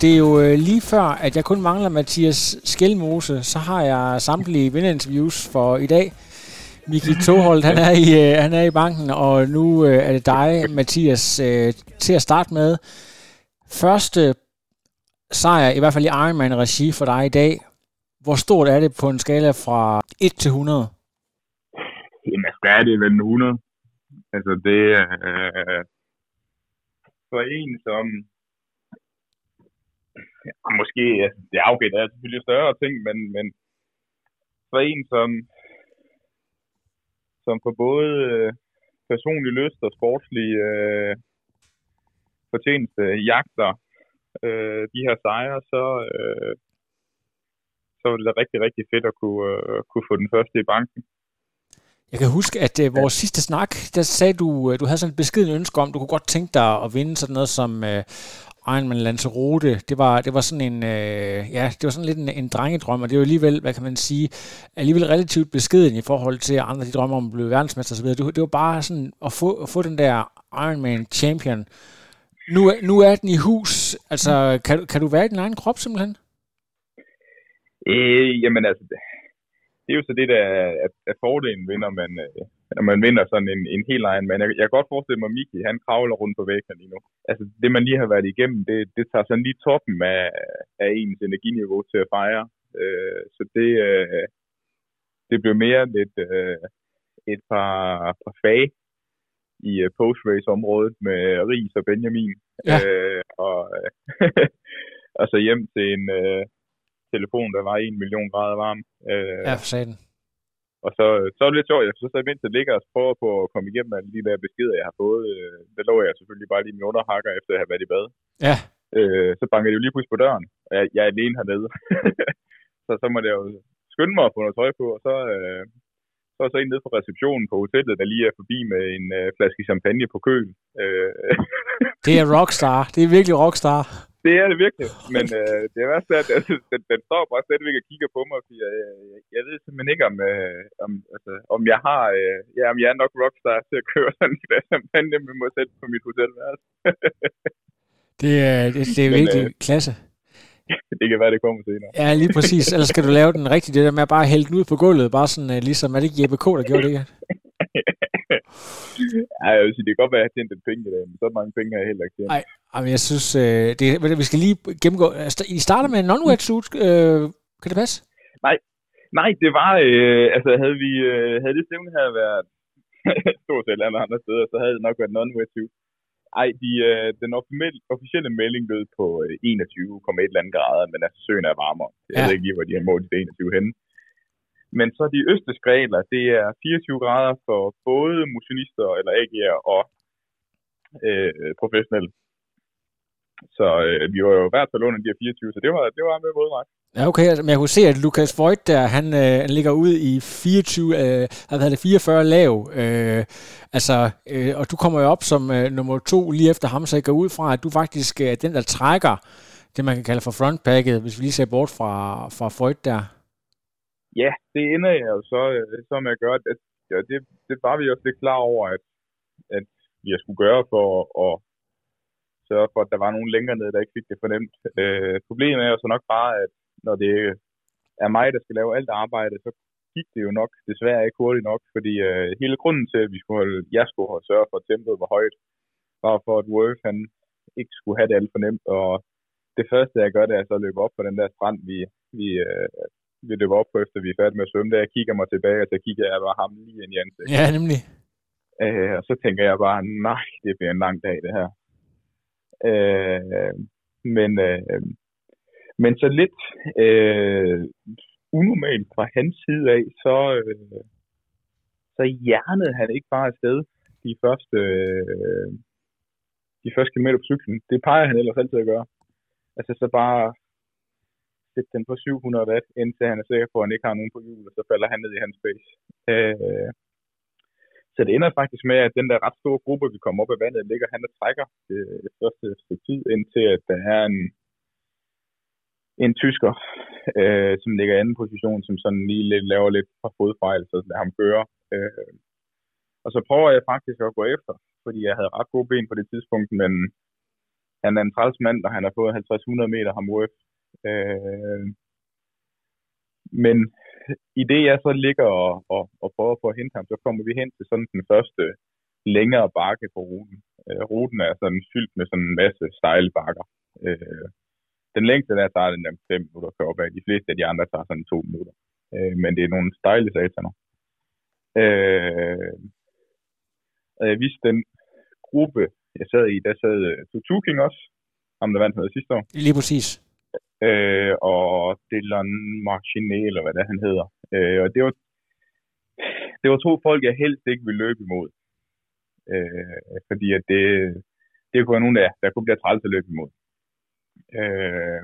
Det er jo øh, lige før, at jeg kun mangler Mathias Skelmose, så har jeg samtlige vinderinterviews for i dag. Miki Toholt, han er, i, øh, han er i banken, og nu øh, er det dig, Mathias, øh, til at starte med. Første sejr, i hvert fald i Ironman-regi for dig i dag. Hvor stort er det på en skala fra 1 til 100? Jamen, altså, der er det vel 100. Altså, det er øh, for en, som ja, måske, altså, det afgæt er selvfølgelig større ting, men, men for en, som, som på både øh, personlig lyst og sportslig øh, fortjeneste jagter øh, de her sejre, så, øh, så var det da rigtig, rigtig fedt at kunne, øh, kunne få den første i banken. Jeg kan huske, at øh, vores sidste snak, der sagde du, øh, du havde sådan et beskeden ønske om, du kunne godt tænke dig at vinde sådan noget som øh, Ironman Lanzarote. Det var, det var sådan en, øh, ja, det var sådan lidt en, en drengedrøm, og det er jo alligevel, hvad kan man sige, alligevel relativt beskeden i forhold til andre, de drømmer om at blive verdensmester osv. Det, det var bare sådan at få, at få den der Ironman champion. Nu, nu er den i hus. Altså, kan, kan du være i din egen krop simpelthen? Øh, jamen altså, det det er jo så det, der er, er- er fordelen ved, når man, øh, når man vinder sådan en, en hel egen mand. Jeg, jeg kan godt forestille mig, at Miki, han kravler rundt på væggen lige nu. Altså, det man lige har været igennem, det, det tager sådan lige toppen af, af ens energiniveau til at fejre. Øh, så det, øh, det blev mere lidt øh, et par, par fag i øh, post-race-området med Ries og Benjamin. Ja. Øh, og, og så hjem til en øh, telefon, der var en million grader varm. Øh, Ja, for satan. Og så, så er det lidt sjovt, jeg så så imens jeg ligger og prøver på at komme igennem alle de der beskeder, jeg har fået. Øh, der lå jeg selvfølgelig bare lige min underhakker, efter jeg har været i bad. Ja. Øh, så banker det jo lige pludselig på døren, og jeg, jeg er alene hernede. så så må jeg jo skynde mig at få noget tøj på, og så, øh, så er så en nede på receptionen på hotellet, der lige er forbi med en øh, flaske champagne på køl. Øh, Det er rockstar. Det er virkelig rockstar. Det er det virkelig, men øh, det er værst, at altså, den, den står bare stadigvæk og kigger på mig, fordi jeg, jeg, jeg ved simpelthen ikke, om, øh, om, altså, om jeg har, øh, ja, om jeg er nok rockstar til at køre sådan en flaske champagne med mig selv på mit hotelværelse. Det er, det, det er virkelig øh, klasse. det kan være, det kommer senere. Ja, lige præcis. Ellers skal du lave den rigtige, det der med at bare hælde den ud på gulvet, bare sådan uh, ligesom, er det ikke Jeppe K., der gjorde det, ja, jeg vil sige, det kan godt være, at jeg har tjent penge i dag, men så mange penge har jeg heller ikke tjent. Nej, Jamen, jeg synes, øh, det, vi skal lige gennemgå. Altså, I starter med en non-wetsuit, øh, kan det passe? Nej, det var, øh, altså havde vi, øh, havde det stævne her været stort set alle andre steder, så havde det nok været non-wetsuit. Ej, de, øh, den officielle, officielle melding lød på øh, 21,1 eller andet grader, men altså søen er varmere. Jeg Ja. ved ikke lige, hvor de har målt de 21 henne. Men så de østlige regler, det er 24 grader for både motionister eller AG'er og øh, professionelle. Så øh, vi var jo i hvert fald under de her 24, så det var, det var med modret. Ja, okay. Altså, men jeg kunne se, at Lukas Voigt der, han, øh, han ligger ud i 24, øh, hvad det, 44 lav. Øh, altså, øh, og du kommer jo op som øh, nummer to lige efter ham, så jeg går ud fra, at du faktisk øh, er den, der trækker det, man kan kalde for frontpacket, hvis vi lige ser bort fra, fra Voigt der. Ja, det ender jeg jo så, øh, så med at gøre. At, ja, det, det var vi også lidt klar over, at, at vi skulle gøre for at sørge for, at der var nogen længere nede, der ikke fik det fornemt. Øh, problemet er jo så nok bare, at når det er mig, der skal lave alt arbejde, så gik det jo nok desværre ikke hurtigt nok, fordi øh, hele grunden til, at vi skulle holde, jeg skulle holde sørge for, at tempoet var højt, var for, at Worth han ikke skulle have det alt for nemt, og det første, jeg gør, det er så at løbe op på den der strand, vi, vi, øh, vi løber op på, efter vi er færdige med at svømme, der jeg kigger mig tilbage, og så kigger jeg bare ham lige ind i ansigtet. Ja, nemlig. Øh, og så tænker jeg bare, nej, det bliver en lang dag, det her. Øh, men, øh, men så lidt øh, unormalt fra hans side af, så, øh, så hjernede han ikke bare afsted de første, øh, de første kilometer på cyklen. Det peger han ellers altid at gøre. Altså så bare sætte den på 700 watt, indtil han er sikker på, at han ikke har nogen på hjul, og så falder han ned i hans space. Øh, så det ender faktisk med, at den der ret store gruppe, vi kommer op af vandet, ligger han og trækker øh, det, det første stykke tid, indtil at der er en, en tysker, øh, som ligger i anden position, som sådan lige lidt, laver lidt fra fodfejl, så lader ham køre. Øh, og så prøver jeg faktisk at gå efter, fordi jeg havde ret gode ben på det tidspunkt, men han er en træls mand, og han har fået 50-100 meter ham UF. Øh, men i det jeg så ligger og, og, og prøver på at hente ham, så kommer vi hen til sådan den første længere bakke på ruten. Øh, ruten er sådan fyldt med sådan en masse stejle bakker. Øh, den længste der tager den der 5 minutter at op af. De fleste af de andre tager sådan 2 minutter. Øh, men det er nogle stejle sataner. Øh, og jeg vidste den gruppe, jeg sad i, der sad øh, Tutuking også, ham der vandt noget sidste år. Lige præcis øh, og Dylan Marchinet, eller hvad det han hedder. Øh, og det var, det var to folk, jeg helst ikke ville løbe imod. Øh, fordi at det, det kunne være nogen, der, der kunne blive træls at løbe imod. Øh,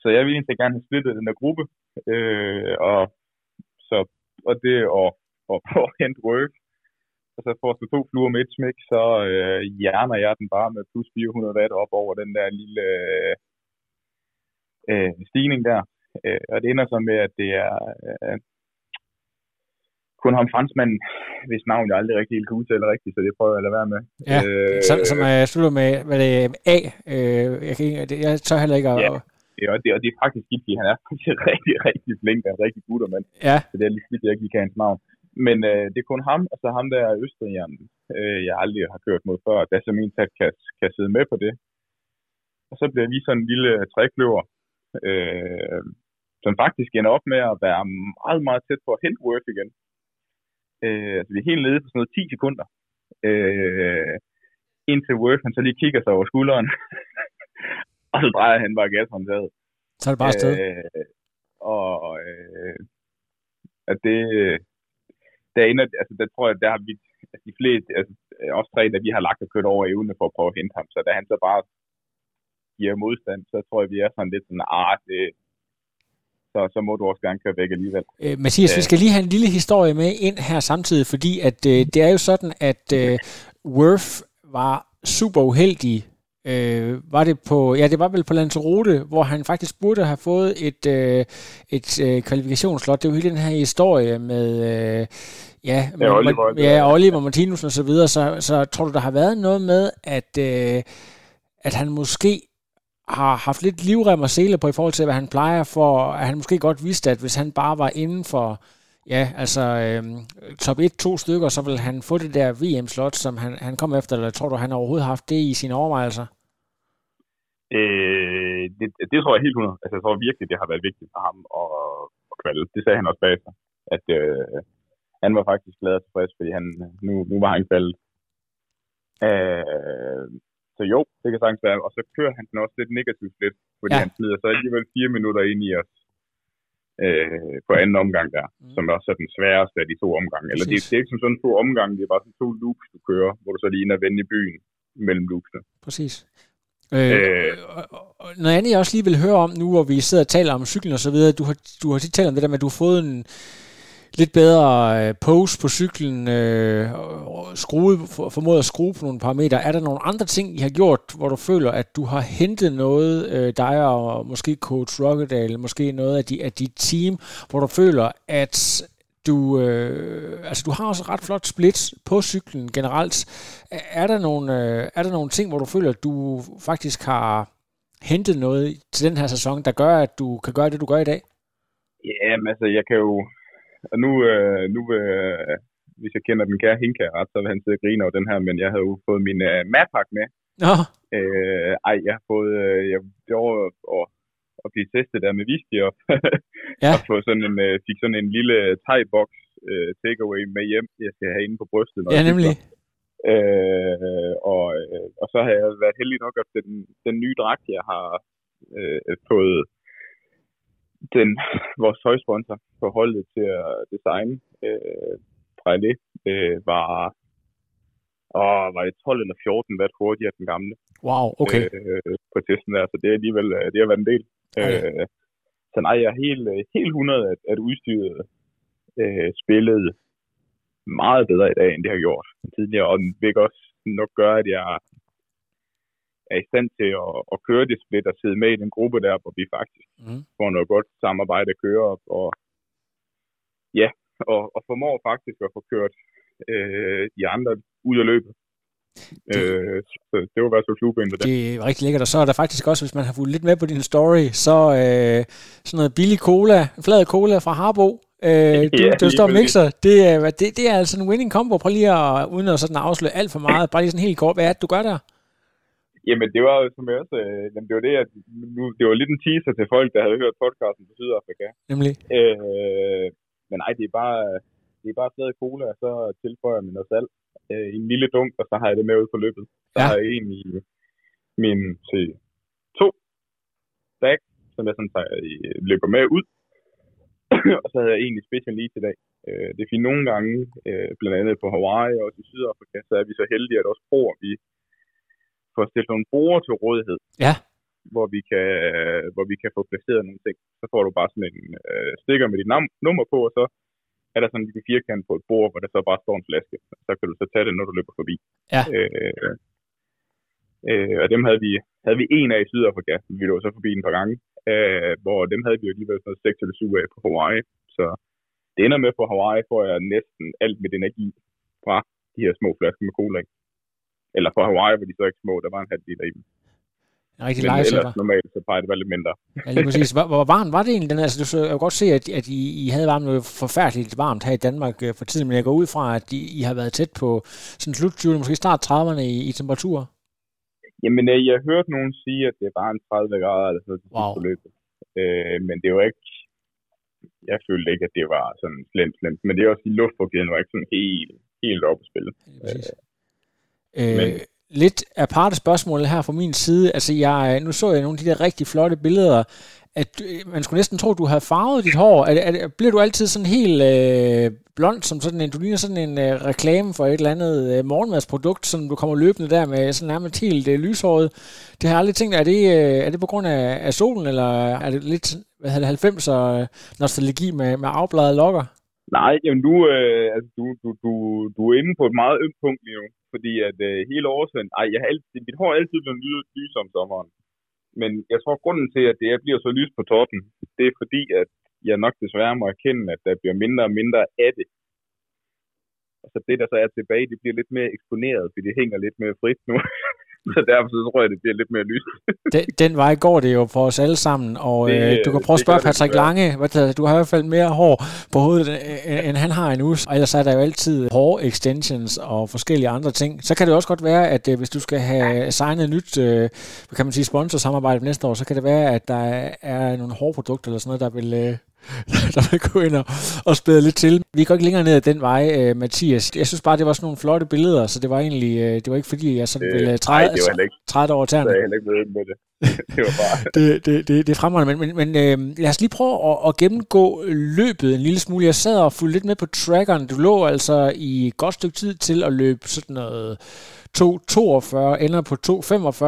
så jeg ville egentlig gerne have splittet den der gruppe, øh, og, så, og det og, og prøve hente work, og så får du to fluer med et smæk, så øh, hjerner jeg den bare med plus 400 watt op over den der lille øh, øh, stigning der. Øh, og det ender så med, at det er øh, kun ham franskmanden, hvis navn jeg aldrig rigtig kan udtale rigtigt, så det prøver jeg at lade være med. Ja, øh, som, som er slutter med, hvad det er, A. Øh, jeg, kan, jeg tør heller ikke at... Ja. Ja, og det, og det er faktisk skidt, fordi han er faktisk rigtig, rigtig flink og en rigtig gutter, men ja. så det er lidt skidt, jeg ikke lige kan hans navn. Men øh, det er kun ham, og så ham der Østrigeren, øh, jeg aldrig har kørt mod før, der som en kan, kan sidde med på det. Og så bliver vi sådan en lille trækløver, øh, som faktisk ender op med at være meget, meget tæt på at hente Worth igen. Øh, altså vi er helt nede på sådan noget 10 sekunder. Øh, indtil Worth han så lige kigger sig over skulderen, og så drejer han bare gashåndtaget. Så er det bare afsted. Øh, og øh, at det, der ender, altså der tror jeg, der har vi, de fleste, altså os tre, der vi har lagt og kørt over evne for at prøve at hente ham, så da han så bare giver modstand, så tror jeg, vi er sådan lidt sådan, ah, det, så, så må du også gerne køre væk alligevel. Øh, Mathias, øh. vi skal lige have en lille historie med ind her samtidig, fordi at øh, det er jo sådan, at øh, Worth var super uheldig øh, var det på, ja, det var vel på Lanzarote, hvor han faktisk burde have fået et, øh, et øh, kvalifikationsslot. Det er jo hele den her historie med, øh, ja, ja, Oliver, ja, Oliver Martinus og så videre. Så, så tror du, der har været noget med, at, øh, at han måske har haft lidt livrem og sele på i forhold til, hvad han plejer, for at han måske godt vidste, at hvis han bare var inden for ja, altså øh, top 1-2 stykker, så vil han få det der VM-slot, som han, han kom efter, eller tror du, han overhovedet har haft det i sine overvejelser? Øh, det, det tror jeg helt 100. Altså, jeg tror virkelig, det har været vigtigt for ham at, at kvalde. Det sagde han også bagefter, at øh, han var faktisk glad og tilfreds, fordi han, nu, nu var han kvaldet. Øh, så jo, det kan sagtens være. Og så kører han den også lidt negativt lidt, fordi ja. han smider så alligevel fire minutter ind i os øh, på anden omgang der, mm. som også er den sværeste af de to omgange. Eller det, det er ikke som sådan to omgange, det er bare sådan to loops, du kører, hvor du så lige ind og vende i byen mellem loopsene. Præcis. Øh, øh, noget andet, jeg også lige vil høre om nu, hvor vi sidder og taler om cyklen og så videre, du har, du har tit talt om det der med, at du har fået en, lidt bedre øh, pose på cyklen, øh, skruet, for, formået at skrue på nogle parametre. Er der nogle andre ting, I har gjort, hvor du føler, at du har hentet noget, øh, dig og måske coach Rockedale, måske noget af, de, af dit team, hvor du føler, at du, øh, altså du har også ret flot split på cyklen generelt. Er der, nogle, øh, er der nogle ting, hvor du føler, at du faktisk har hentet noget til den her sæson, der gør, at du kan gøre det, du gør i dag? Ja, men altså, jeg kan jo, og nu, øh, nu øh, hvis jeg kender den kære Hinka ret, så vil han sidde og grine over den her, men jeg havde jo fået min øh, madpakke med. Nå. Øh, ej, jeg har fået, øh, jeg, det var at, at blive testet der med og, ja. og få sådan en, øh, fik sådan en lille thai-boks øh, takeaway med hjem, jeg skal have inde på brystet. Når Ja, nemlig. Øh, og, øh, og så har jeg været heldig nok, at den, den nye dragt, jeg har øh, fået den, vores tøjsponsor på holdet til at designe øh, fra det, øh, var, åh, var det 12 eller 14 watt hurtigere den gamle Wow, okay. øh, på testen der, så det er alligevel øh, det har været en del. Okay. Øh, så nej, jeg er helt, øh, helt 100, at, at udstyret øh, spillede meget bedre i dag, end det har gjort tidligere, og den vil også nok gøre, at jeg er i stand til at, at køre det split og sidde med i den gruppe der, hvor vi faktisk Mm. får noget godt samarbejde at køre op, og ja, og, og formår faktisk at få kørt øh, de andre ud af løbet. Øh, så det var bare så flueben ved det. Det er rigtig lækkert, og så er der faktisk også, hvis man har fulgt lidt med på din story, så øh, sådan noget billig cola, flad cola fra Harbo, øh, du, Ja, du står mixer, det, er, det, det er altså en winning combo. Prøv lige at, uden at sådan afsløre alt for meget, bare lige sådan helt kort, hvad er det, du gør der? Jamen, det var som jeg også, øh, jamen, det var det, at nu, det var lidt en teaser til folk, der havde hørt podcasten på Sydafrika. Nemlig, Øh, men nej, det er bare, det er bare flad cola, og så tilføjer jeg noget salt øh, en lille dunk, og så har jeg det med ud på løbet. Så Ja. har jeg en i min til to bag, som jeg sådan tager, i, løber med ud. og så havde jeg en i special lige til dag. Øh, det er fint nogle gange, øh, blandt andet på Hawaii og også i Sydafrika, så er vi så heldige, at også broer, vi får stillet nogle bruger til rådighed ja, hvor vi kan, hvor vi kan få placeret nogle ting. Så får du bare sådan en øh, stikker med dit nam- nummer på, og så er der sådan en lille firkant på et bord, hvor der så bare står en flaske. Så kan du så tage det, når du løber forbi. Ja. Øh, øh, og dem havde vi, havde vi en af i Sydafrika. Vi lå så forbi en par gange, øh, hvor dem havde vi jo alligevel sådan noget 6 eller 7 af på Hawaii. Så det ender med på Hawaii, får jeg næsten alt mit energi fra de her små flasker med cola. Eller på Hawaii, hvor de så ikke små, der var en halv liter i dem. en rigtig Men ellers normalt, så plejer det være lidt mindre. Ja, lige præcis. Hvor, hvor varmt var det egentlig? Den, altså, du så, jeg godt se, at, at I, I havde varmt noget forfærdeligt varmt her i Danmark øh, for tiden, men jeg går ud fra, at I, I har været tæt på sådan slut 20'erne, måske start 30'erne i, i temperatur. Jamen, øh, jeg har hørt nogen sige, at det var en 30 grader eller sådan Wow. wow. på løbet. Øh, men det var ikke... Jeg følte ikke, at det var sådan slemt, slemt. Men det er også, at luftfugtigheden var ikke sådan helt, helt oppe at spille. Præcis. Øh, men- lidt aparte spørgsmål her fra min side. Altså, jeg, nu så jeg nogle af de der rigtig flotte billeder, at øh, man skulle næsten tro, at du havde farvet dit hår. Er, er, bliver du altid sådan helt øh, blond, som sådan en, du ligner sådan en øh, reklame for et eller andet øh, morgenmadsprodukt, som du kommer løbende der med sådan nærmest helt øh, lyshåret. Det har jeg aldrig tænkt, er det, øh, er det på grund af, af solen, eller er det lidt hvad hedder det, 90'er øh, nostalgi med, med afbladede lokker? Nej, jamen du, øh, altså, du, du, du, du er inde på et meget ømt punkt lige nu. Fordi at øh, hele årsag, ej, jeg har altid, mit hår er altid blevet lys, lys om sommeren. Men jeg tror, grunden til, at det bliver så lys på toppen, det er fordi, at jeg nok desværre må erkende, at der bliver mindre og mindre af det. Og så det, der så er tilbage, det bliver lidt mere eksponeret, fordi det hænger lidt mere frit nu. så derfor så tror jeg, det bliver lidt mere lyst. Den, den vej går det jo for os alle sammen, og Det, øh, du kan prøve at spørge det Patrick. Lange, hvad du har i hvert fald mere hår på hovedet, øh, end han har endnu, og ellers er der jo altid hår extensions og forskellige andre ting. Så kan det også godt være, at øh, hvis du skal have signet nyt, øh, kan man sige, sponsorsamarbejde næste år, så kan det være, at der er nogle hårprodukter eller sådan noget, der vil... Øh, der vil gå ind og, og spæde lidt til. Vi går ikke længere ned ad den vej, øh, Mathias. Jeg synes bare, det var sådan nogle flotte billeder, så det var egentlig, øh, det var ikke fordi, jeg sådan Øh, ville nej, træde, det var ikke, træde over er tæerne. jeg heller ikke med det. det var bare... det, det, det, det er fremragende, men, men, men øh, lad os lige prøve at, at gennemgå løbet en lille smule. Jeg sad og fulgte lidt med på trackeren. Du lå altså i et godt stykke tid til at løbe sådan noget 2.42, ender på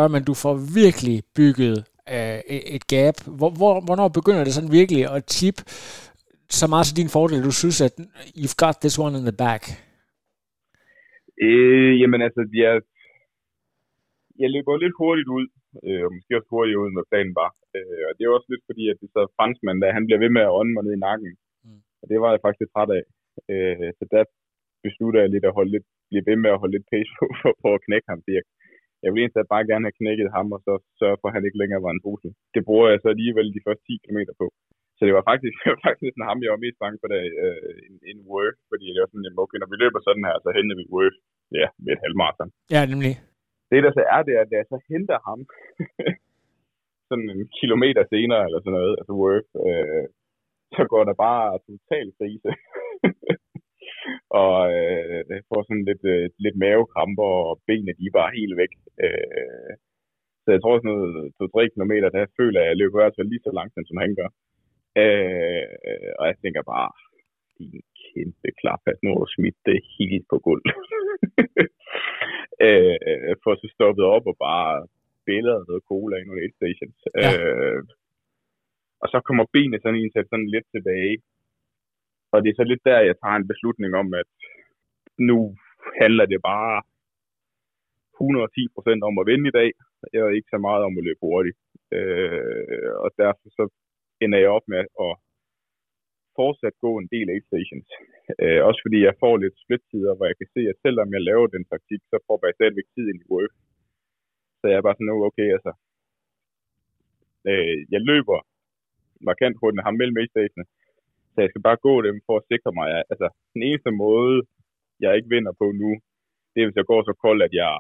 2.45, men du får virkelig bygget øh, et- gap. Hvor, hvor, hvornår begynder det sådan virkelig at tip så meget til din fordel, du synes, at you've got this one in the back? Øh, jamen altså, jeg, jeg løber lidt hurtigt ud, øh, og måske også hurtigt ud, når planen var. Øh, og det er også lidt fordi, at det så franskmand, der han bliver ved med at ånde mig ned i nakken. Mm. Og det var jeg faktisk træt af. Øh, så der beslutter jeg lidt at holde lidt, blive ved med at holde lidt pace på, for, for at knække ham. Det, jeg vil egentlig bare gerne have knækket ham, og så sørge for, at han ikke længere var en trussel. Det bruger jeg så alligevel de første 10 km på. Så det var faktisk, det var faktisk sådan ham, jeg var mest bange for, der, øh, en, en Worth, fordi det var sådan, at okay, når vi løber sådan her, så henter vi Worth ja, med et halvmarathon. Ja, nemlig. Det, der så er, det er, at jeg så henter ham sådan en kilometer senere, eller sådan noget, altså Worth, øh, så går der bare total krise. og øh, får sådan lidt, øh, lidt mavekramper, og benene de er bare helt væk. Øh, så jeg tror sådan noget 2-3 km, der føler jeg, at jeg løber altså lige så langsomt, som han gør. Øh, og jeg tænker bare, din kæmpe klap, at nu har du smidt det helt på gulv. øh, for så stoppet op og bare billeder noget cola i nogle stations. Ja. Øh, og så kommer benene sådan en sådan lidt tilbage. Og det er så lidt der, jeg tager en beslutning om, at nu handler det bare 110 procent om at vinde i dag, og ikke så meget om at løbe hurtigt. Øh, og derfor så ender jeg op med at fortsat gå en del aid stations. Øh, også fordi jeg får lidt splittider, hvor jeg kan se, at selvom jeg laver den taktik, så får jeg stadigvæk tid ind i work. Så jeg er bare sådan, nu okay, altså, øh, jeg løber markant hurtigt ham mellem aid stationerne, så jeg skal bare gå dem for at sikre mig, at altså, den eneste måde, jeg ikke vinder på nu, det er, hvis jeg går så koldt, at jeg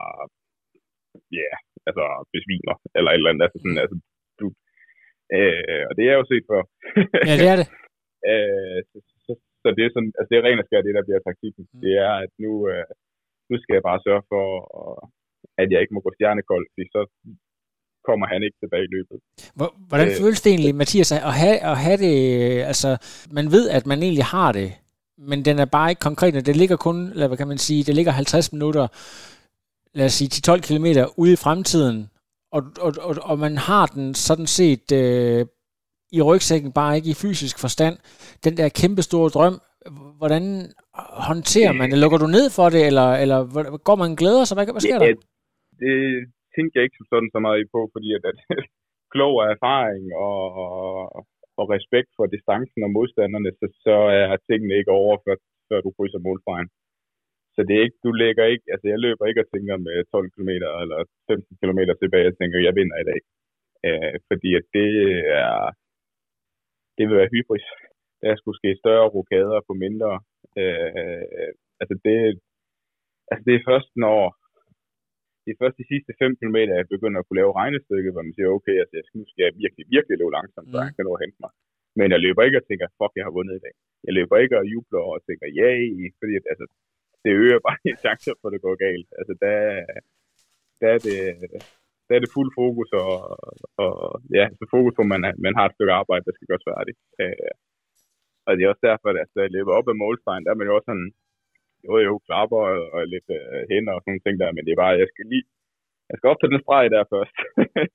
ja, yeah, altså besvimer, eller et eller andet. Altså, sådan, altså, du, øh, og det er jeg jo set før. ja, det er det. øh, så, så, så, det er sådan, altså det er rent og skær, det der bliver taktikken. Mm. Det er, at nu, øh, nu skal jeg bare sørge for, at jeg ikke må gå stjernekold, fordi så kommer han ikke tilbage i løbet. Hvordan øh, føles det egentlig, Mathias, at have, at have det, altså, man ved, at man egentlig har det, men den er bare ikke konkret, det ligger kun, eller hvad kan man sige, det ligger 50 minutter, lad os sige 10-12 km ude i fremtiden, og, og, og, og man har den sådan set øh, i rygsækken, bare ikke i fysisk forstand, den der kæmpe store drøm, hvordan håndterer man det? Lukker du ned for det, eller, eller går man glæder sig? Hvad, hvad sker der? Ja, det tænkte jeg ikke sådan så meget på, fordi at, at klog af erfaring og, og respekt for distancen og modstanderne, så, så er tingene ikke over, før, før du krydser målstregen. Så det er ikke, du lægger ikke, altså jeg løber ikke og tænker med 12 km eller 15 km tilbage, jeg tænker, jeg vinder i dag. Øh, fordi at det er, det vil være hybris. Der skulle ske større rokader på mindre. Øh, altså det, altså det er først når, det er først de sidste 5 km, at jeg begynder at kunne lave regnestykket, hvor man siger, okay, altså jeg skal, nu skal jeg virkelig, virkelig løbe langsomt, så mm. jeg kan nå at hente mig. Men jeg løber ikke og tænker, fuck, jeg har vundet i dag. Jeg løber ikke og jubler og tænker, ja, yeah, fordi at, altså, det øger bare en chance for, at det går galt. Altså, der, der, er det, der er det fuld fokus, og, og ja, så fokus på, at man, man har et stykke arbejde, der skal gøres færdigt. Øh, og det er også derfor, at altså, jeg løber op ad målstregen, der er man jo også sådan, jo jo, klapper og, og lidt øh, hænder og sådan nogle ting der, men det er bare, jeg skal lige, jeg skal op til den streg der først.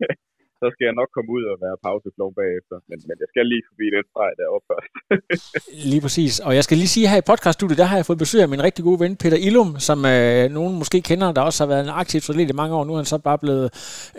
så skal jeg nok komme ud og være pauseklog bagefter. Men, men jeg skal lige forbi den streg deroppe først. lige præcis. Og jeg skal lige sige, her i podcaststudiet, der har jeg fået besøg af min rigtig gode ven, Peter Ilum, som øh, nogen måske kender, der også har været en aktiv atlet i mange år. Nu er han så bare blevet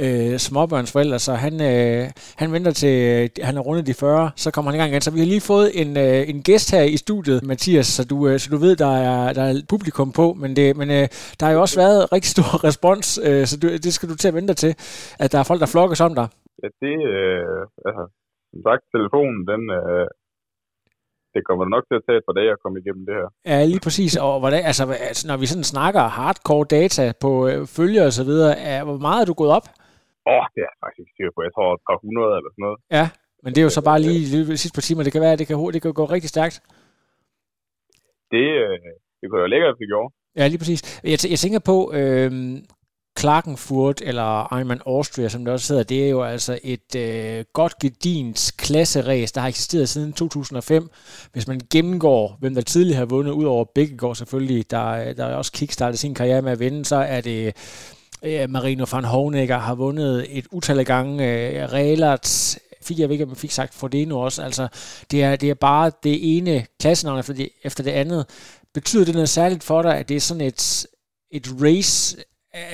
øh, småbørnsforælder, så han, øh, han venter til, øh, han er rundet de 40, så kommer han i gang igen. Så vi har lige fået en, øh, en gæst her i studiet, Mathias, så du, øh, så du ved, der er, der er publikum på, men, det, men øh, der har jo også været rigtig stor respons, øh, så du, det skal du til at vente til, at der er folk, der flokkes om dig. Ja, det, øh, altså, som sagt, telefonen, den, øh, det kommer nok til at tage et par dage at komme igennem det her. Ja, lige præcis. Og hvordan, altså, altså, når vi sådan snakker hardcore data på øh, følger og så videre, er, hvor meget er du gået op? Åh, oh, det er jeg faktisk ikke sikker på. Jeg tror et par hundrede eller sådan noget. Ja, men det er jo så bare lige de sidste par timer. Det kan være, det kan, det kan gå rigtig stærkt. Det, øh, det kunne være lækkert, at vi gjorde. Ja, lige præcis. Jeg, jeg tænker på, øh, Klagenfurt, eller Ironman Austria, som det også hedder, det er jo altså et øh, godt gedins klasseræs, der har eksisteret siden 2005. Hvis man gennemgår, hvem der tidligere har vundet, ud over Bækkegaard selvfølgelig, der, der er også kickstartet sin karriere med at vinde, så er det øh, Marino van Hovnecker har vundet et utal af gange. Øh, Rehlert fik jeg ikke, om man fik sagt for det nu også. Altså, det er, det er bare det ene klassenavn efter det, efter det andet. Betyder det noget særligt for dig, at det er sådan et, et race,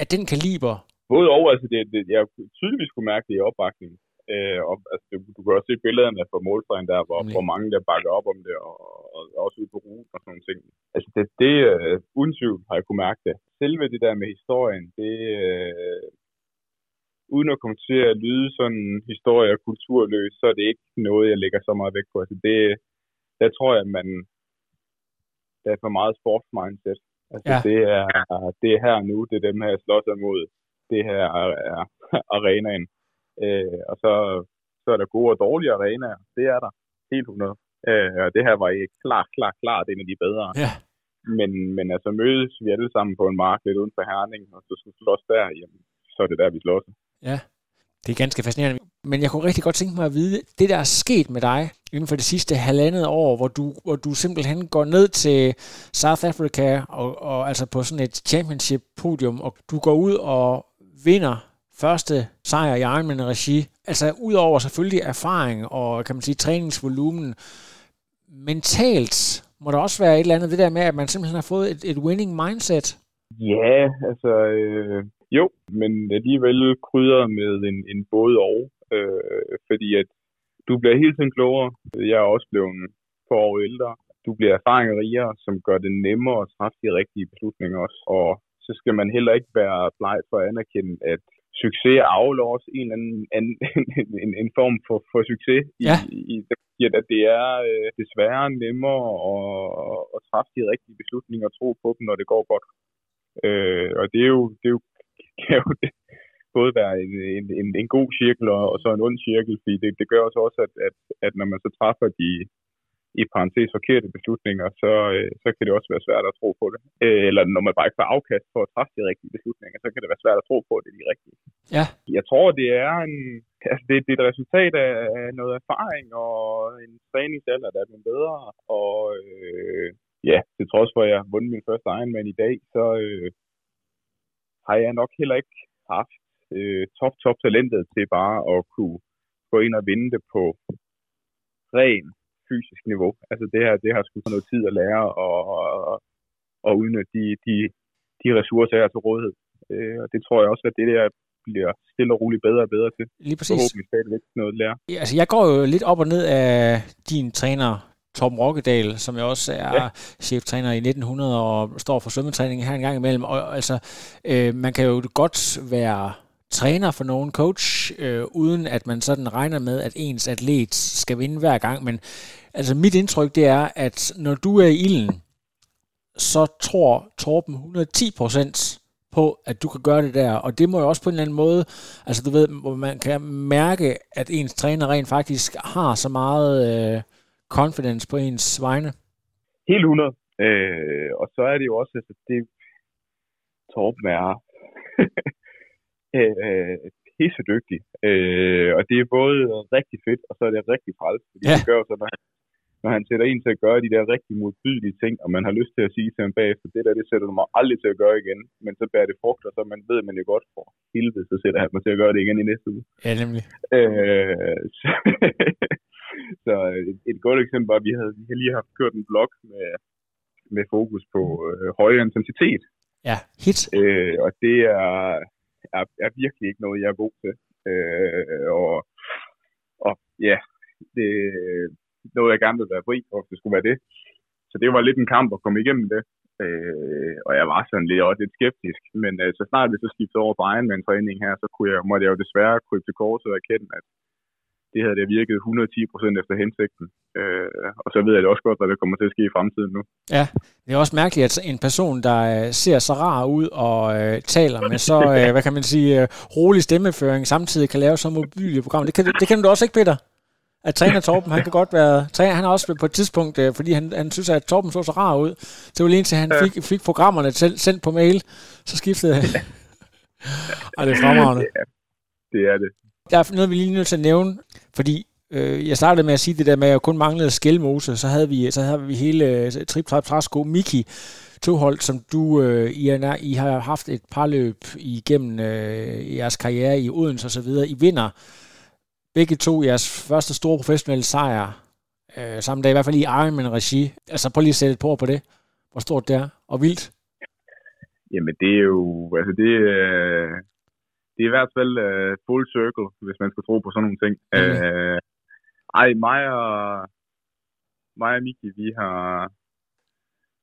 af den kaliber? Både over, altså det, det, jeg tydeligvis kunne mærke det i opbakningen. Øh, og, altså, det, du kan også se billederne fra målstregen der, hvor, hvor mange der bakker op om det, og, og, og også ude på ruten og sådan nogle ting. Altså det, det uh, uden tvivl har jeg kunne mærke det. Selve det der med historien, det, uh, uden at komme til at lyde sådan historie- og kulturløs, så er det ikke noget, jeg lægger så meget vægt på. Altså det, der tror jeg, at man, der er for meget sportsmindset Altså, ja. det, er, det er her nu, det er dem her, jeg slås imod. Det her er, er arenaen. Øh, og så, så er der gode og dårlige arenaer. Det er der. Helt 100. Øh, og det her var klart, klart, klart en af de bedre. Ja. men, men altså mødes vi alle sammen på en mark lidt uden for Herning, og så skulle slås der, jamen, så er det der, vi slås. Ja, det er ganske fascinerende. Men jeg kunne rigtig godt tænke mig at vide, det der er sket med dig inden for det sidste halvandet år, hvor du, hvor du simpelthen går ned til South Africa og, og altså på sådan et championship podium, og du går ud og vinder første sejr i Ironman-regi. Altså udover selvfølgelig erfaring og kan man sige træningsvolumen, mentalt må der også være et eller andet det der med, at man simpelthen har fået et, et winning mindset. Ja, altså øh, jo, men alligevel krydder med en, en både og, øh, fordi at du bliver hele tiden klogere. Jeg er også blevet på år ældre. Du bliver erfaringer som gør det nemmere at træffe de rigtige beslutninger også. Og så skal man heller ikke være bleg for at anerkende, at succes afler også en eller anden en, en, en form for, for succes. Ja. I, i, i, at det er øh, desværre nemmere at, at træffe de rigtige beslutninger og tro på dem, når det går godt. Øh, og det er jo, det er jo, kan jo det, både være en, en, en, en god cirkel og, og så en ond cirkel, fordi det, det gør også, at, at, at når man så træffer de, i parentes forkerte beslutninger, så, øh, så kan det også være svært at tro på det. Øh, eller når man bare ikke får afkast for at træffe de rigtige beslutninger, så kan det være svært at tro på, at det er de rigtige. Ja. Jeg tror, det er en, altså det, det er et resultat af noget erfaring og en træningsalder, der er blevet bedre. Og øh, ja, til trods for, at jeg har vundet min første Ironman i dag, så øh, har jeg nok heller ikke haft øh, top, top talentet til bare at kunne gå ind og vinde det på ren fysisk niveau. Altså det her, det har sgu noget tid at lære og, og, og udnytte de, de, de ressourcer, jeg har til rådighed. Øh, og det tror jeg også, at det der bliver stille og roligt bedre og bedre til. Lige præcis. Forhåbentlig stadigvæk noget at lære. Ja, altså jeg går jo lidt op og ned af din træner, Torben Rokkedal, som jeg også er ja. cheftræner i 1900 og står for svømmetræning her en gang imellem. Og altså, øh, man kan jo godt være træner for nogen coach, øh, uden at man sådan regner med, at ens atlet skal vinde hver gang. Men altså mit indtryk, det er, at når du er i ilden, så tror Torben 110% på, at du kan gøre det der. Og det må jo også på en eller anden måde, altså du ved, hvor man kan mærke, at ens træner rent faktisk har så meget øh, confidence på ens vegne. Helt 100. Øh, og så er det jo også, at det Torben er øh, pissedygtig. Øh, og det er både rigtig fedt, og så er det rigtig træls. Fordi ja. det gør så, når han, når han sætter en til at gøre de der rigtig modbydelige ting, og man har lyst til at sige til ham bagefter, det der, det sætter du mig aldrig til at gøre igen. Men så bærer det frugt, og så man ved man jo godt for helvede, så sætter han mig til at gøre det igen i næste uge. Ja, nemlig. Øh, så, så et, et godt eksempel var, at vi havde, vi havde lige haft kørt en blog med, med fokus på øh, højere intensitet. Ja, hit. Øh, og det er, er, er virkelig ikke noget, jeg er god til. Øh, og, og ja, det er noget, jeg gerne vil være fri for, hvis det skulle være det. Så det var lidt en kamp at komme igennem det. Øh, og jeg var sådan lidt, også lidt skeptisk. Men øh, så snart vi så skiftede over på Ironman-træning her, så kunne jeg, måtte jeg jo desværre krybe til korset og erkende, at det havde det virket 110% efter hensigten. Øh, og så ved jeg det også godt, hvad der kommer til at ske i fremtiden nu. Ja, det er også mærkeligt, at en person, der øh, ser så rar ud og øh, taler med så, øh, hvad kan man sige, øh, rolig stemmeføring, samtidig kan lave så mobile programmer. Det kan, det kan du også ikke, Peter? At træner Torben, han kan godt være... Træner, han har også på et tidspunkt, øh, fordi han, han synes, at Torben så så rar ud. Det var lige indtil han fik, fik programmerne selv, sendt på mail, så skiftede han. og det er fremragende. Ja, det er det. Der er noget, vi lige nødt til at nævne, fordi øh, jeg startede med at sige det der med, at jeg kun manglede skælmose, så havde vi, så havde vi hele øh, trip trap træsko Miki Toholt, som du øh, I, er, I har haft et par løb igennem øh, jeres karriere i Odense og så videre. I vinder begge to jeres første store professionelle sejr øh, samme dag, i hvert fald i Ironman-regi. Altså prøv lige at sætte et på på det, hvor stort det er, og vildt. Jamen det er jo, altså det, øh, det er i hvert fald uh, full circle, hvis man skal tro på sådan nogle ting. Mm. Uh, ej, mig og, mig og Miki, vi har,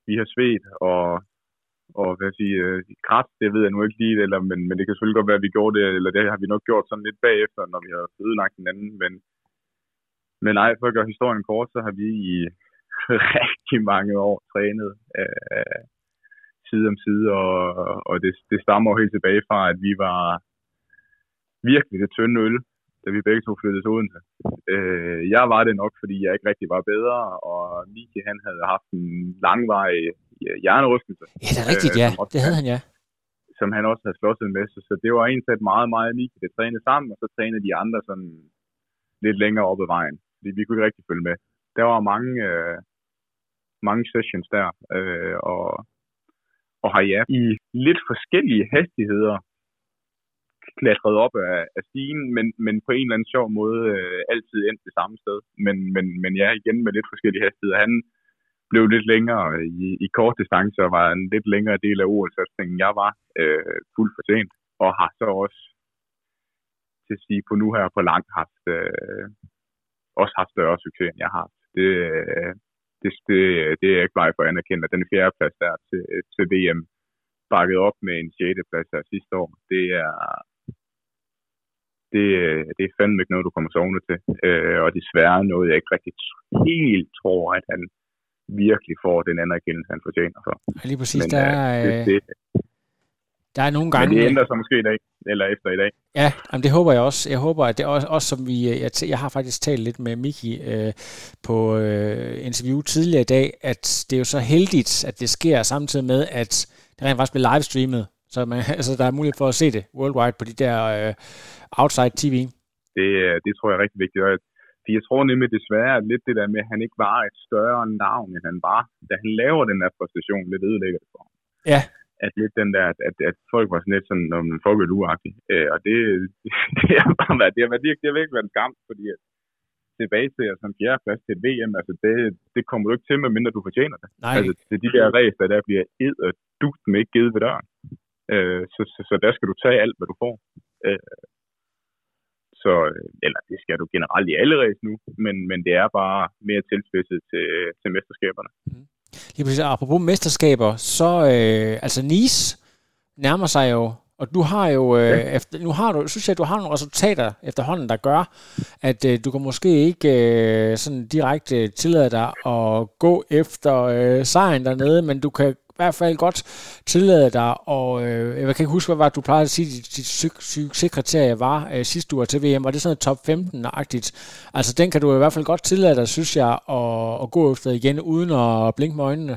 vi har svedt og, og hvad jeg sige, uh, kraft, det ved jeg nu ikke lige, eller, men, men det kan selvfølgelig godt være, at vi gjorde det, eller det har vi nok gjort sådan lidt bagefter, når vi har ødelagt hinanden, men, men ej, for at gøre historien kort, så har vi i rigtig mange år trænet uh, side om side, og, og det, det stammer jo helt tilbage fra, at vi var virkelig det tynde øl, da vi begge to flyttede til Odense. Øh, jeg var det nok, fordi jeg ikke rigtig var bedre, og Miki han havde haft en langvarig øh, hjernerystelse. Ja, det er rigtigt, ja. Det havde han, ja. Som han også havde slået med. Så, så det var egentlig meget, meget unikt. Det trænede sammen, og så trænede de andre sådan lidt længere op ad vejen. Fordi vi kunne ikke rigtig følge med. Der var mange, øh, mange sessions der, øh, og, og har ja i lidt forskellige hastigheder klatret op af, af stigen, men, men på en eller anden sjov måde øh, altid endt det samme sted. Men, men, men ja, igen med lidt forskellige hastigheder. Han blev lidt længere øh, i, i kort distance og var en lidt længere del af OL-satsningen, jeg var øh, fuldt for sent, og har så også til at sige på nu her på langt haft, øh, også haft større succes, end jeg har haft. Det, øh, det, det, det er jeg ikke bare for at anerkende, at den fjerde plads der til, til VM bakket op med en 6. plads her sidste år, det er, det, det er fandme ikke noget, du kommer sovende til. Øh, og desværre noget, jeg ikke rigtig helt tror, at han virkelig får den anerkendelse, han fortjener for. Ja, lige præcis. Men, der, er, det, det, der er nogle gange... Men det ændrer sig måske i dag, eller efter i dag. Ja, jamen det håber jeg også. Jeg håber, at det også, også som vi... Jeg, jeg har faktisk talt lidt med Miki øh, på øh, interview tidligere i dag, at det er jo så heldigt, at det sker samtidig med, at det rent faktisk bliver livestreamet. Så man, altså, der er mulighed for at se det worldwide på de der øh, outside TV. Det, det tror jeg er rigtig vigtigt. For jeg tror nemlig desværre, at lidt det der med, at han ikke var et større navn, end han var, da han laver den der præstation, lidt ødelægger det for ham. Ja. At lidt den der, at, at, folk var sådan lidt sådan, når man folk er uagtige. Øh, og det, det, har bare været, det har været, det har virkelig været en skam, fordi at tilbage til at som fjerde plads til et VM, altså det, det kommer du ikke til, medmindre du fortjener det. Nej. Altså, det er de der ræser, der bliver ed og dut med ikke givet ved døren. Øh, så, så, så, der skal du tage alt, hvad du får. Øh, så, eller det skal du generelt i alle race nu, men, men det er bare mere tilspidset til, til mesterskaberne. Mm. Lige præcis, apropos mesterskaber, så øh, altså Nice nærmer sig jo og du har jo, øh, ja. efter, nu har du, synes jeg, du har nogle resultater efterhånden, der gør, at øh, du kan måske ikke øh, sådan direkte tillade dig at gå efter øh, sejren dernede, men du kan hvert fald godt tillade dig, og øh, jeg kan ikke huske, hvad var du plejede at sige, dit, dit succeskriterie var øh, sidste uge til VM. Var det sådan top 15-agtigt? Altså, den kan du i hvert fald godt tillade dig, synes jeg, at, at gå efter igen, uden at blinke med øjnene.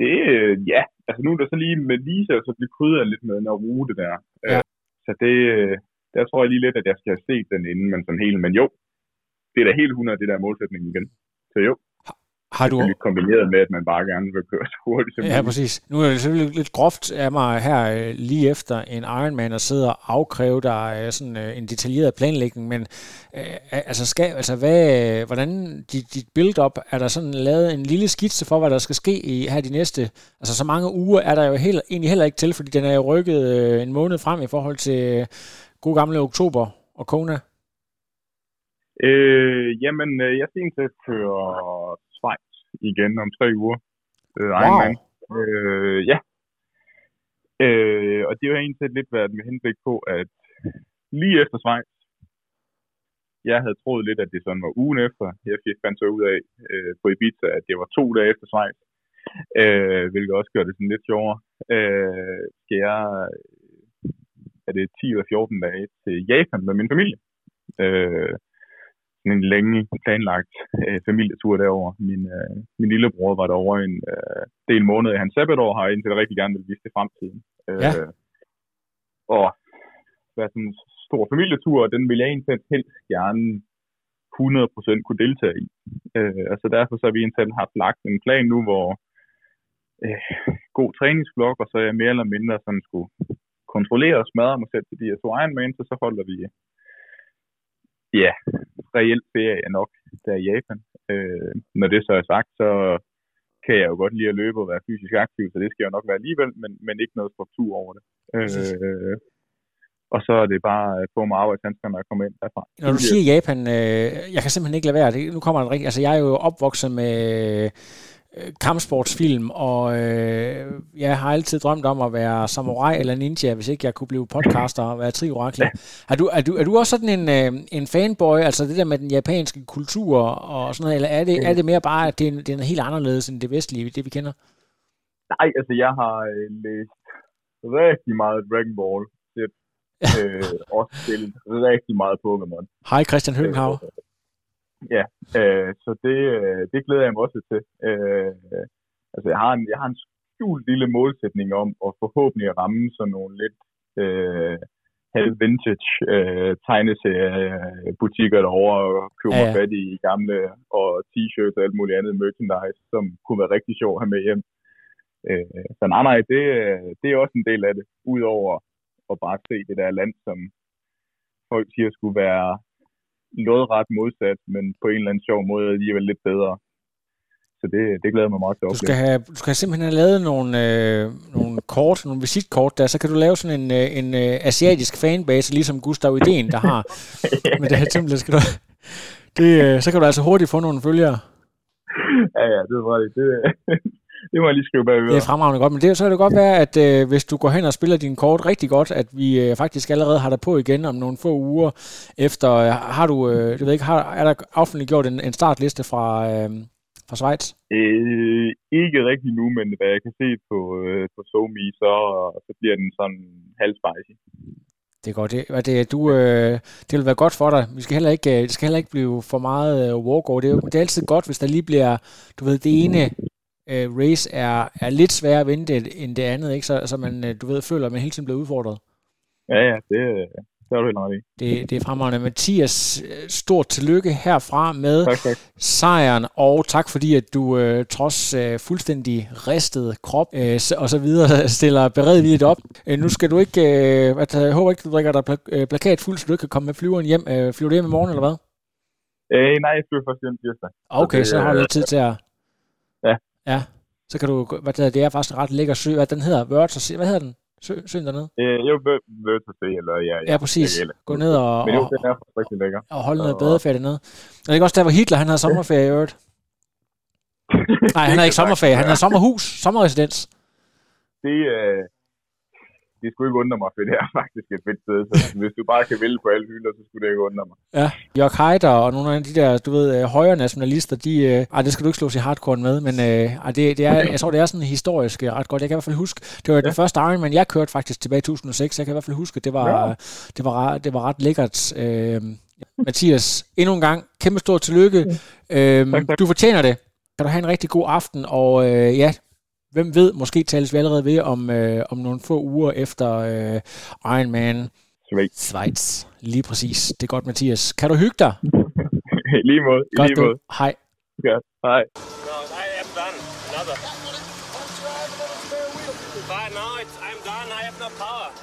Det, øh, ja. Altså, nu er der så lige med Lisa, så bliver krydret lidt med en rute der. Ja. Øh, så det, øh, der tror jeg lige lidt, at jeg skal have set den inden, men sådan helt. Men jo, det er da helt 100, det der målsætning igen. Så jo. Har du... kombineret med, at man bare gerne vil køre så hurtigt som Ja, præcis. Nu er det selvfølgelig lidt groft af mig her øh, lige efter en Ironman at sidde og afkræve dig øh, sådan øh, en detaljeret planlægning, men øh, altså, skal, altså hvad, hvordan dit, dit build-up, er der sådan lavet en lille skitse for, hvad der skal ske i her de næste, altså så mange uger er der jo helt, egentlig heller ikke til, fordi den er jo rykket øh, en måned frem i forhold til øh, god gamle oktober og Kona. Øh, jamen, jeg synes, at køre igen om tre uger. Øh, wow. Ironman. Øh, ja. Øh, og det har egentlig lidt været med henblik på, at lige efter Schweiz, jeg havde troet lidt, at det sådan var ugen efter. Jeg fandt så ud af øh, på Ibiza, at det var to dage efter Schweiz. Øh, hvilket også gør det sådan lidt sjovere. Øh, skal jeg, er det 10 eller 14 dage til Japan med min familie. Øh, en længe planlagt øh, familietur derover. Min, øh, min lillebror var derovre en øh, del måned i hans sabbatår, har indtil det rigtig gerne vil vise det fremtiden. Øh, ja. Og hvad sådan en stor familietur, og den vil jeg egentlig helst gerne 100% kunne deltage i. Øh, altså derfor så har vi egentlig haft lagt en plan nu, hvor øh, god træningsblok, og så er jeg mere eller mindre sådan skulle kontrollere og smadre mig selv til de her to Ironman, så så holder vi ja, reelt ferie er nok der i Japan. Øh, når det så er sagt, så kan jeg jo godt lide at løbe og være fysisk aktiv, så det skal jo nok være alligevel, men, men ikke noget struktur over det. Øh, og så er det bare på mig arbejdshandsker, når jeg kommer ind derfra. Når du siger Japan, øh, jeg kan simpelthen ikke lade være. Det, nu kommer en rigtig, altså jeg er jo opvokset med øh, kampsportsfilm, og øh, jeg har altid drømt om at være samurai eller ninja, hvis ikke jeg kunne blive podcaster og være triorakler. Er, du, er, du, er du også sådan en, øh, en fanboy, altså det der med den japanske kultur og sådan noget, eller er det, er det mere bare, at det er, det er helt anderledes end det vestlige, det vi kender? Nej, altså jeg har øh, læst rigtig meget Dragon Ball, det, øh, også spillet rigtig meget Pokémon. Hej Christian Høgenhav. Øh, Ja, øh, så det, øh, det glæder jeg mig også til. Øh, altså, jeg har en, jeg har en skjult lille målsætning om at forhåbentlig ramme sådan nogle lidt øh, halv vintage øh, tegneseriebutikker derovre og købe ja, ja. fat i gamle og t-shirts og alt muligt andet merchandise, som kunne være rigtig sjovt at have med hjem. Øh, så nej, nej, det, det er også en del af det, udover at bare se det der land, som folk siger skulle være lodret modsat, men på en eller anden sjov måde alligevel lidt bedre. Så det, det glæder mig meget til at du skal, have, du skal simpelthen have lavet nogle, øh, nogle kort, nogle visitkort der, så kan du lave sådan en, øh, en øh, asiatisk fanbase, ligesom Gustav Ideen, der har. Men det her simpelthen skal du... Det, øh, så kan du altså hurtigt få nogle følgere. Ja, ja, det er rigtigt. Det, det må jeg lige skrive bagved. Det er fremragende godt, men det, så kan det godt være, at øh, hvis du går hen og spiller din kort rigtig godt, at vi øh, faktisk allerede har dig på igen om nogle få uger efter. Øh, har du, øh, jeg ved ikke, har, er der offentliggjort en, en startliste fra, øh, fra Schweiz? Øh, ikke rigtig nu, men hvad jeg kan se på, øh, på SoMe, så, så bliver den sådan halv spicy. Det er godt. Det, det, du, øh, det vil være godt for dig. Vi skal heller ikke, øh, det skal heller ikke blive for meget øh, walkover. Det er, det er altid godt, hvis der lige bliver, du ved, det ene øh, race er, er lidt sværere at vinde end det andet, ikke? Så, så man, øh, du ved, føler, at man hele tiden bliver udfordret. Ja, ja, det, det er du helt ret i. Det, det er fremragende. Mathias, stort tillykke herfra med tak, tak. sejren, og tak fordi, at du øh, trods øh, fuldstændig ristet krop øh, og så videre stiller beredvilligt op. Øh, nu skal du ikke, øh, at, jeg håber ikke, du drikker dig pla- øh, plakat fuld, så du ikke kan komme med flyveren hjem. Øh, flyver du hjem i morgen, eller hvad? Øh, nej, jeg flyver først hjem tirsdag. Okay, så, så har du tid til at... Ja. Så kan du, hvad det, det er faktisk en ret lækker sø, hvad den hedder, Wörth, hvad hedder den? Sø, søen dernede? Øh, jo, Wörthersee, eller ja, ja. Præcis. Gå ned og, Men jo, den er rigtig lækker. Og holde noget badeferie dernede. Er det ikke også der, hvor Hitler han havde sommerferie i øvrigt? Nej, han havde ikke sommerferie, han havde sommerhus, sommerresidens. Det, øh, det skulle ikke undre mig, for det er faktisk et fedt sted. Så hvis du bare kan vælge på alle hylder, så skulle det ikke undre mig. Ja, Jørg Heider og nogle af de der, du ved, øh, højre nationalister, de, øh, det skal du ikke slå sig hardcore med, men øh, det, det er, jeg tror, det er sådan historisk øh, ret godt. Jeg kan i hvert fald huske, det var ja. den første Ironman, jeg kørte faktisk tilbage i 2006. Jeg kan i hvert fald huske, det var, ja. det var, det var ret lækkert. Øh, Mathias, endnu en gang, kæmpe stort tillykke. Øh, tak, tak. Du fortjener det. Kan du have en rigtig god aften, og øh, ja, hvem ved, måske tales vi allerede ved om, øh, om nogle få uger efter øh, Ironman Schweiz. Schweiz. Lige præcis. Det er godt, Mathias. Kan du hygge dig? lige måde. Godt, lige måde. Hej. Godt. Hej. No, I am done. Another.